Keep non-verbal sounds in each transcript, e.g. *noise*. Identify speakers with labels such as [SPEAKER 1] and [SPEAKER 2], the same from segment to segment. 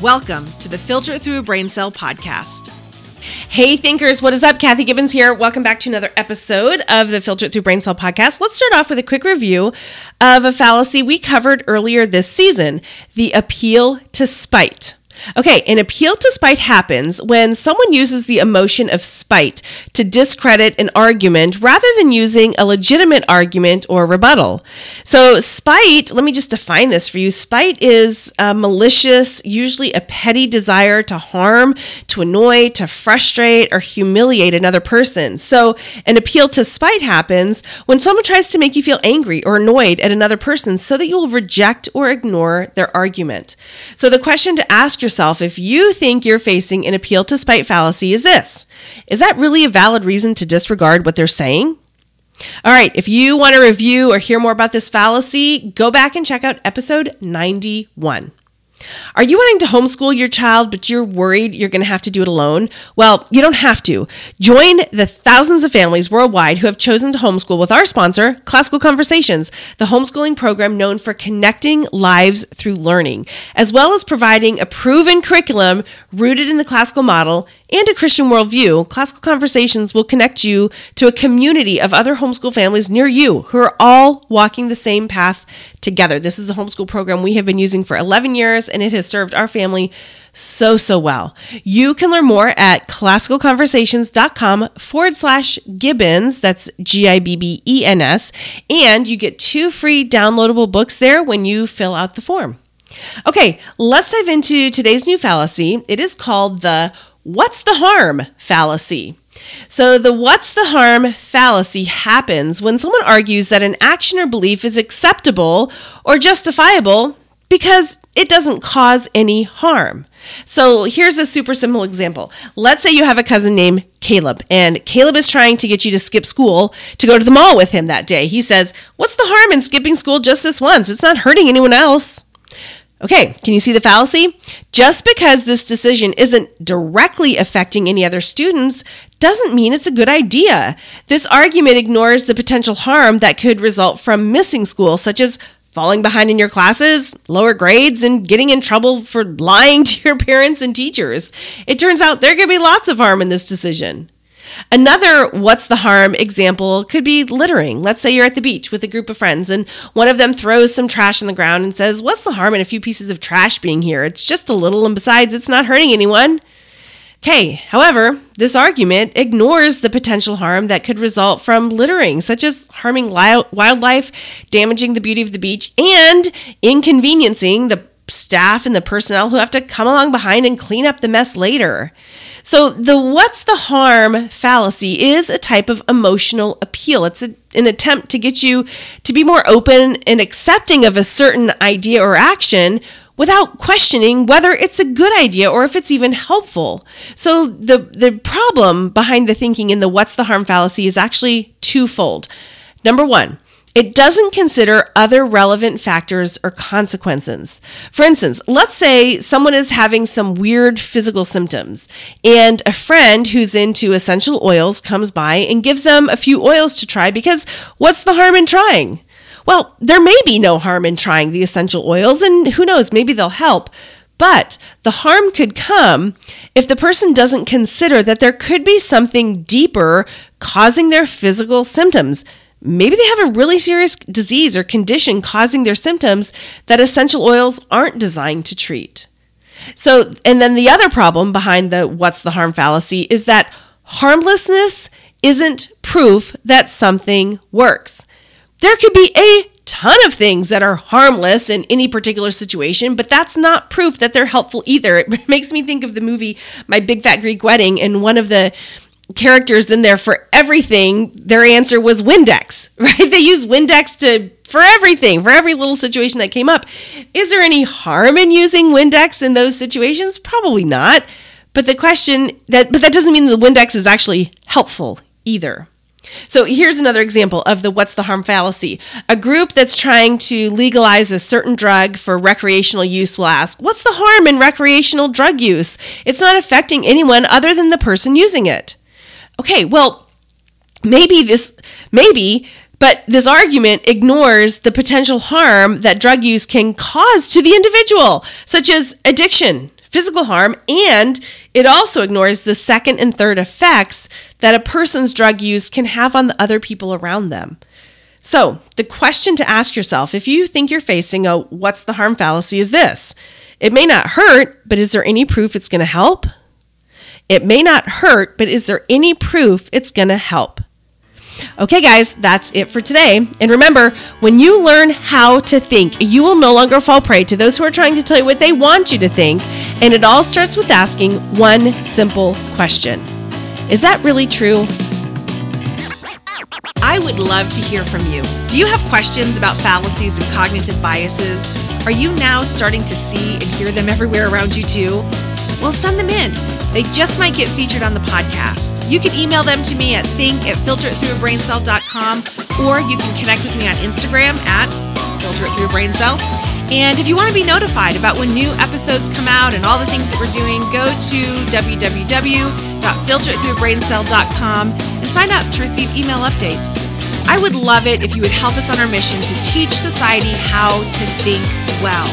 [SPEAKER 1] Welcome to the Filter Through a Brain Cell podcast. Hey, thinkers, what is up? Kathy Gibbens here. Welcome back to another episode of the Filter Through Brain Cell podcast. Let's start off with a quick review of a fallacy we covered earlier this season the appeal to spite. Okay, an appeal to spite happens when someone uses the emotion of spite to discredit an argument rather than using a legitimate argument or rebuttal. So, spite, let me just define this for you spite is a malicious, usually a petty desire to harm, to annoy, to frustrate, or humiliate another person. So, an appeal to spite happens when someone tries to make you feel angry or annoyed at another person so that you will reject or ignore their argument. So, the question to ask yourself yourself if you think you're facing an appeal to spite fallacy is this Is that really a valid reason to disregard what they're saying? All right, if you want to review or hear more about this fallacy, go back and check out episode 91. Are you wanting to homeschool your child, but you're worried you're going to have to do it alone? Well, you don't have to. Join the thousands of families worldwide who have chosen to homeschool with our sponsor, Classical Conversations, the homeschooling program known for connecting lives through learning, as well as providing a proven curriculum rooted in the classical model and a Christian worldview. Classical Conversations will connect you to a community of other homeschool families near you who are all walking the same path together. This is a homeschool program we have been using for 11 years and it has served our family so, so well. You can learn more at classicalconversations.com forward slash Gibbens. That's G I B B E N S. And you get two free downloadable books there when you fill out the form. Okay, let's dive into today's new fallacy. It is called the what's the harm fallacy. So, the what's the harm fallacy happens when someone argues that an action or belief is acceptable or justifiable because it doesn't cause any harm. So here's a super simple example. Let's say you have a cousin named Caleb, and Caleb is trying to get you to skip school to go to the mall with him that day. He says, What's the harm in skipping school just this once? It's not hurting anyone else. Okay, can you see the fallacy? Just because this decision isn't directly affecting any other students doesn't mean it's a good idea. This argument ignores the potential harm that could result from missing school, such as falling behind in your classes, lower grades, and getting in trouble for lying to your *laughs* parents and teachers. It turns out there could be lots of harm in this decision. Another what's the harm example could be littering. Let's say you're at the beach with a group of friends and one of them throws some trash on the ground and says, What's the harm in a few pieces of trash being here? It's just a little, and besides, it's not hurting anyone. Okay, however, this argument ignores the potential harm that could result from littering, such as harming wildlife, damaging the beauty of the beach, and inconveniencing the staff and the personnel who have to come along behind and clean up the mess later. So, the what's the harm fallacy is a type of emotional appeal. It's a, an attempt to get you to be more open and accepting of a certain idea or action without questioning whether it's a good idea or if it's even helpful. So the the problem behind the thinking in the what's the harm fallacy is actually twofold. Number 1, it doesn't consider other relevant factors or consequences. For instance, let's say someone is having some weird physical symptoms, and a friend who's into essential oils comes by and gives them a few oils to try because what's the harm in trying? Well, there may be no harm in trying the essential oils, and who knows, maybe they'll help. But the harm could come if the person doesn't consider that there could be something deeper causing their physical symptoms. Maybe they have a really serious disease or condition causing their symptoms that essential oils aren't designed to treat. So, and then the other problem behind the what's the harm fallacy is that harmlessness isn't proof that something works. There could be a ton of things that are harmless in any particular situation, but that's not proof that they're helpful either. *laughs* It makes me think of the movie My Big Fat Greek Wedding, and one of the characters in there for everything, their answer was Windex, *laughs* right? They use Windex to for everything, for every little situation that came up. Is there any harm in using Windex in those situations? Probably not. But the question that but that doesn't mean the Windex is actually helpful either. So here's another example of the what's the harm fallacy. A group that's trying to legalize a certain drug for recreational use will ask, What's the harm in recreational drug use? It's not affecting anyone other than the person using it. Okay, well, maybe this, maybe, but this argument ignores the potential harm that drug use can cause to the individual, such as addiction, physical harm, and it also ignores the second and third effects that a person's drug use can have on the other people around them. So, the question to ask yourself if you think you're facing a what's the harm fallacy is this it may not hurt, but is there any proof it's going to help? It may not hurt, but is there any proof it's going to help? Okay, guys, that's it for today. And remember, when you learn how to think, you will no longer fall prey to those who are trying to tell you what they want you to think. And it all starts with asking one simple question Is that really true? I would love to hear from you. Do you have questions about fallacies and cognitive biases? Are you now starting to see and hear them everywhere around you too? Well, send them in. They just might get featured on the podcast. You can email them to me at think at filteritthroughabraincell.com or you can connect with me on Instagram at filteritthroughabraincell. And if you want to be notified about when new episodes come out and all the things that we're doing, go to www.filteritthroughabraincell.com and sign up to receive email updates. I would love it if you would help us on our mission to teach society how to think well.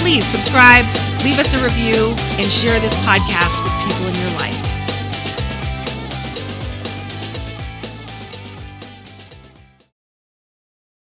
[SPEAKER 1] Please subscribe, leave us a review, and share this podcast people in your life.